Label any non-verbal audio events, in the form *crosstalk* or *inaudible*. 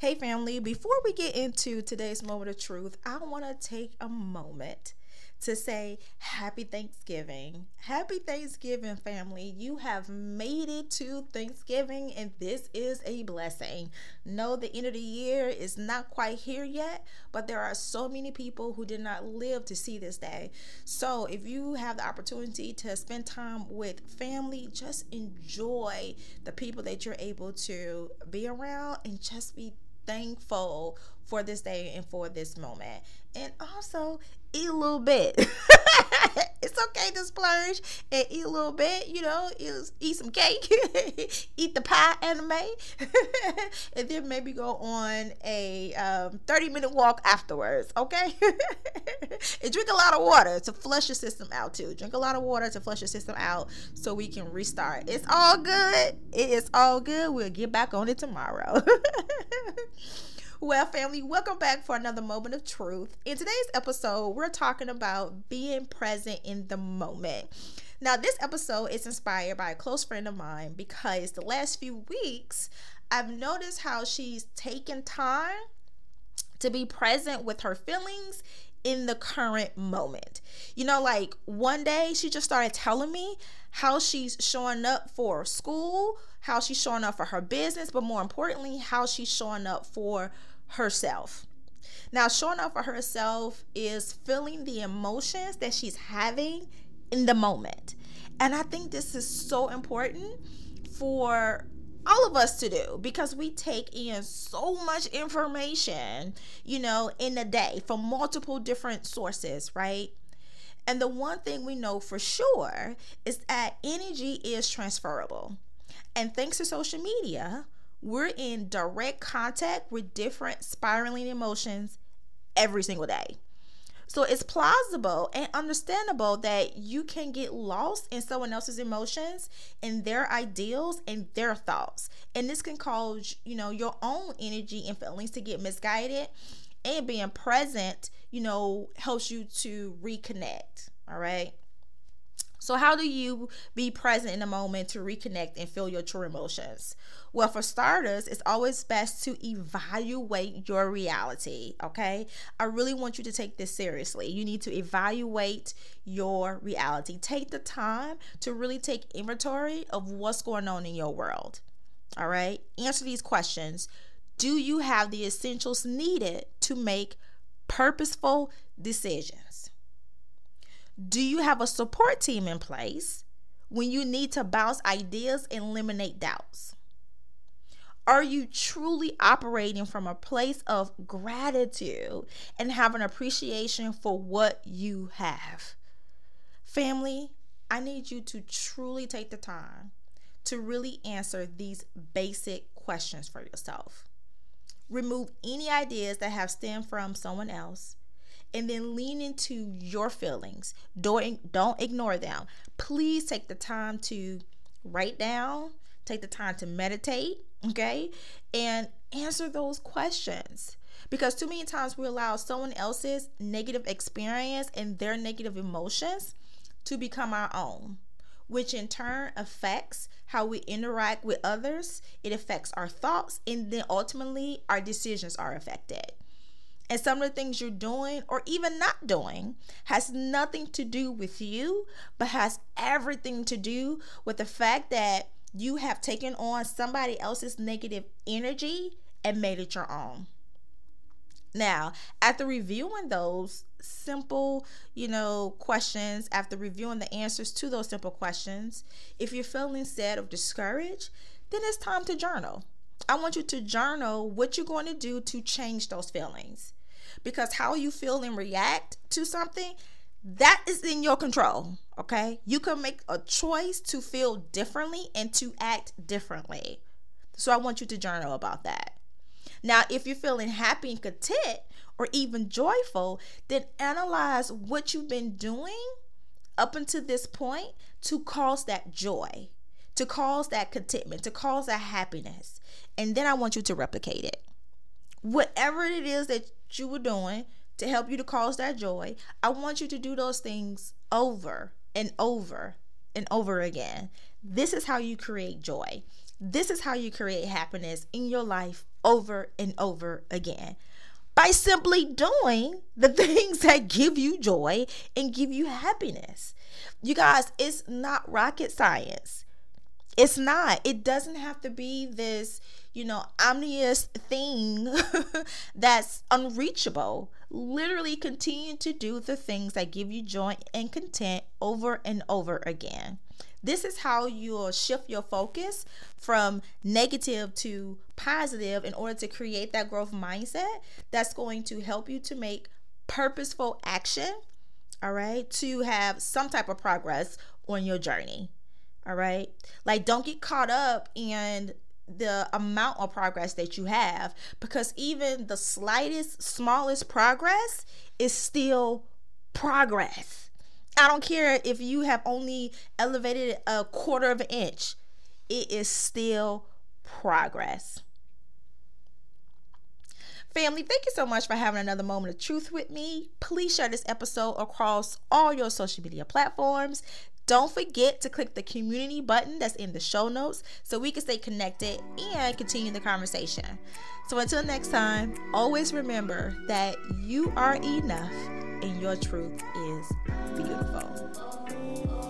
Hey, family, before we get into today's moment of truth, I want to take a moment to say happy Thanksgiving. Happy Thanksgiving, family. You have made it to Thanksgiving, and this is a blessing. No, the end of the year is not quite here yet, but there are so many people who did not live to see this day. So, if you have the opportunity to spend time with family, just enjoy the people that you're able to be around and just be thankful for this day and for this moment. And also eat a little bit. *laughs* it's okay to splurge and eat a little bit, you know, eat some cake, *laughs* eat the pie anime, *laughs* and then maybe go on a um, 30 minute walk afterwards, okay? and drink a lot of water to flush your system out too. Drink a lot of water to flush your system out so we can restart. It's all good. It is all good. We'll get back on it tomorrow. Well, family, welcome back for another moment of truth. In today's episode, we're talking about being present in the moment. Now, this episode is inspired by a close friend of mine because the last few weeks, I've noticed how she's taken time to be present with her feelings in the current moment. You know, like one day she just started telling me how she's showing up for school, how she's showing up for her business, but more importantly, how she's showing up for herself. Now, showing up for herself is feeling the emotions that she's having in the moment. And I think this is so important for all of us to do because we take in so much information, you know, in a day from multiple different sources, right? And the one thing we know for sure is that energy is transferable. And thanks to social media, we're in direct contact with different spiraling emotions every single day. So it's plausible and understandable that you can get lost in someone else's emotions and their ideals and their thoughts. And this can cause, you know, your own energy and feelings to get misguided. And being present, you know, helps you to reconnect. All right. So, how do you be present in the moment to reconnect and feel your true emotions? Well, for starters, it's always best to evaluate your reality. Okay. I really want you to take this seriously. You need to evaluate your reality. Take the time to really take inventory of what's going on in your world. All right. Answer these questions Do you have the essentials needed to make purposeful decisions? Do you have a support team in place when you need to bounce ideas and eliminate doubts? Are you truly operating from a place of gratitude and have an appreciation for what you have? Family, I need you to truly take the time to really answer these basic questions for yourself. Remove any ideas that have stemmed from someone else and then lean into your feelings. Don't don't ignore them. Please take the time to write down, take the time to meditate, okay? And answer those questions. Because too many times we allow someone else's negative experience and their negative emotions to become our own, which in turn affects how we interact with others. It affects our thoughts, and then ultimately our decisions are affected and some of the things you're doing or even not doing has nothing to do with you, but has everything to do with the fact that you have taken on somebody else's negative energy and made it your own. Now, after reviewing those simple, you know, questions, after reviewing the answers to those simple questions, if you're feeling sad or discouraged, then it's time to journal. I want you to journal what you're going to do to change those feelings because how you feel and react to something that is in your control okay? You can make a choice to feel differently and to act differently. So i want you to journal about that. Now if you're feeling happy and content or even joyful then analyze what you've been doing up until this point to cause that joy to cause that contentment to cause that happiness. And then i want you to replicate it. Whatever it is that you were doing to help you to cause that joy, I want you to do those things over and over and over again. This is how you create joy. This is how you create happiness in your life over and over again by simply doing the *laughs* things that give you joy and give you happiness. You guys, it's not rocket science. It's not. It doesn't have to be this, you know, omnious thing *laughs* that's unreachable. Literally continue to do the things that give you joy and content over and over again. This is how you'll shift your focus from negative to positive in order to create that growth mindset that's going to help you to make purposeful action, all right, to have some type of progress on your journey. All right. Like, don't get caught up in the amount of progress that you have because even the slightest, smallest progress is still progress. I don't care if you have only elevated a quarter of an inch, it is still progress. Family, thank you so much for having another moment of truth with me. Please share this episode across all your social media platforms. Don't forget to click the community button that's in the show notes so we can stay connected and continue the conversation. So until next time, always remember that you are enough and your truth is beautiful.